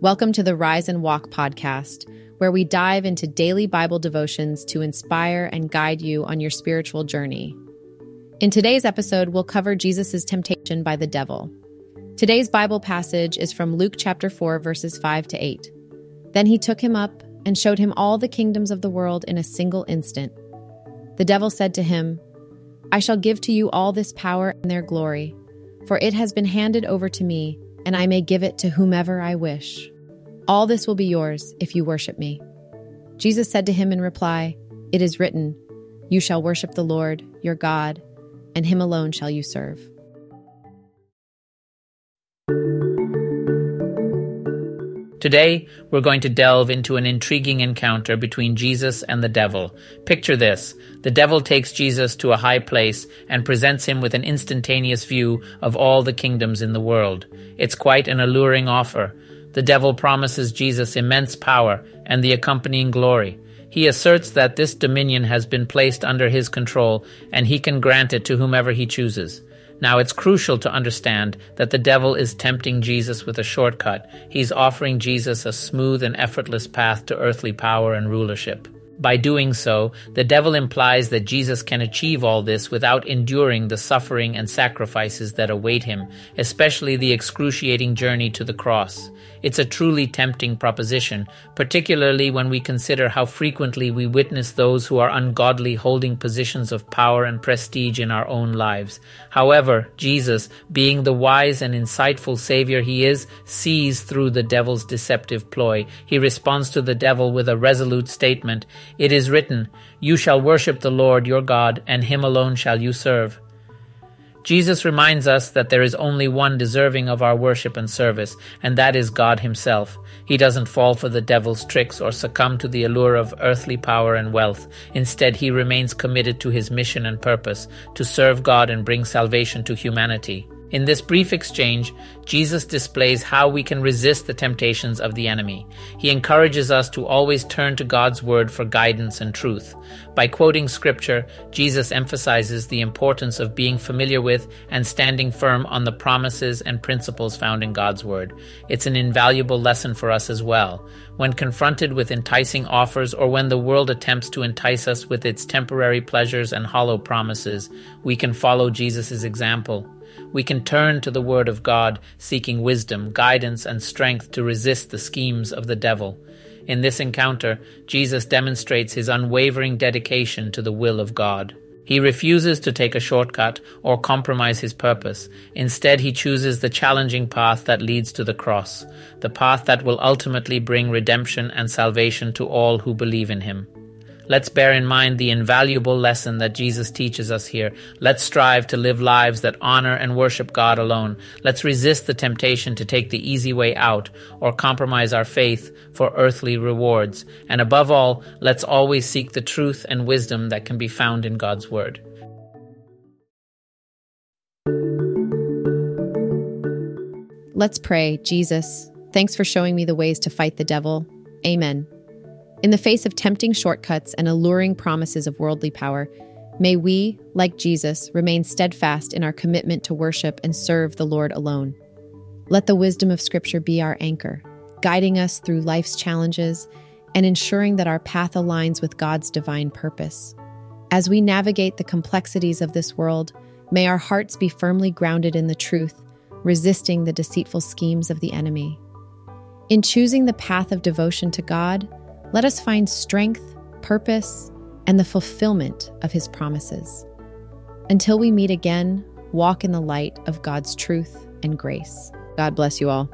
Welcome to the Rise and Walk podcast, where we dive into daily Bible devotions to inspire and guide you on your spiritual journey. In today's episode, we'll cover Jesus' temptation by the devil. Today's Bible passage is from Luke chapter 4, verses 5 to 8. Then he took him up and showed him all the kingdoms of the world in a single instant. The devil said to him, I shall give to you all this power and their glory, for it has been handed over to me and I may give it to whomever I wish. All this will be yours if you worship me. Jesus said to him in reply, It is written, You shall worship the Lord, your God, and him alone shall you serve. Today, we're going to delve into an intriguing encounter between Jesus and the devil. Picture this. The devil takes Jesus to a high place and presents him with an instantaneous view of all the kingdoms in the world. It's quite an alluring offer. The devil promises Jesus immense power and the accompanying glory. He asserts that this dominion has been placed under his control and he can grant it to whomever he chooses. Now, it's crucial to understand that the devil is tempting Jesus with a shortcut. He's offering Jesus a smooth and effortless path to earthly power and rulership. By doing so, the devil implies that Jesus can achieve all this without enduring the suffering and sacrifices that await him, especially the excruciating journey to the cross. It's a truly tempting proposition, particularly when we consider how frequently we witness those who are ungodly holding positions of power and prestige in our own lives. However, Jesus, being the wise and insightful Savior he is, sees through the devil's deceptive ploy. He responds to the devil with a resolute statement It is written, You shall worship the Lord your God, and him alone shall you serve. Jesus reminds us that there is only one deserving of our worship and service, and that is God Himself. He doesn't fall for the devil's tricks or succumb to the allure of earthly power and wealth. Instead, He remains committed to His mission and purpose to serve God and bring salvation to humanity. In this brief exchange, Jesus displays how we can resist the temptations of the enemy. He encourages us to always turn to God's Word for guidance and truth. By quoting Scripture, Jesus emphasizes the importance of being familiar with and standing firm on the promises and principles found in God's Word. It's an invaluable lesson for us as well. When confronted with enticing offers or when the world attempts to entice us with its temporary pleasures and hollow promises, we can follow Jesus' example. We can turn to the Word of God, seeking wisdom, guidance, and strength to resist the schemes of the devil. In this encounter, Jesus demonstrates his unwavering dedication to the will of God. He refuses to take a shortcut or compromise his purpose. Instead, he chooses the challenging path that leads to the cross, the path that will ultimately bring redemption and salvation to all who believe in him. Let's bear in mind the invaluable lesson that Jesus teaches us here. Let's strive to live lives that honor and worship God alone. Let's resist the temptation to take the easy way out or compromise our faith for earthly rewards. And above all, let's always seek the truth and wisdom that can be found in God's Word. Let's pray, Jesus. Thanks for showing me the ways to fight the devil. Amen. In the face of tempting shortcuts and alluring promises of worldly power, may we, like Jesus, remain steadfast in our commitment to worship and serve the Lord alone. Let the wisdom of Scripture be our anchor, guiding us through life's challenges and ensuring that our path aligns with God's divine purpose. As we navigate the complexities of this world, may our hearts be firmly grounded in the truth, resisting the deceitful schemes of the enemy. In choosing the path of devotion to God, let us find strength, purpose, and the fulfillment of His promises. Until we meet again, walk in the light of God's truth and grace. God bless you all.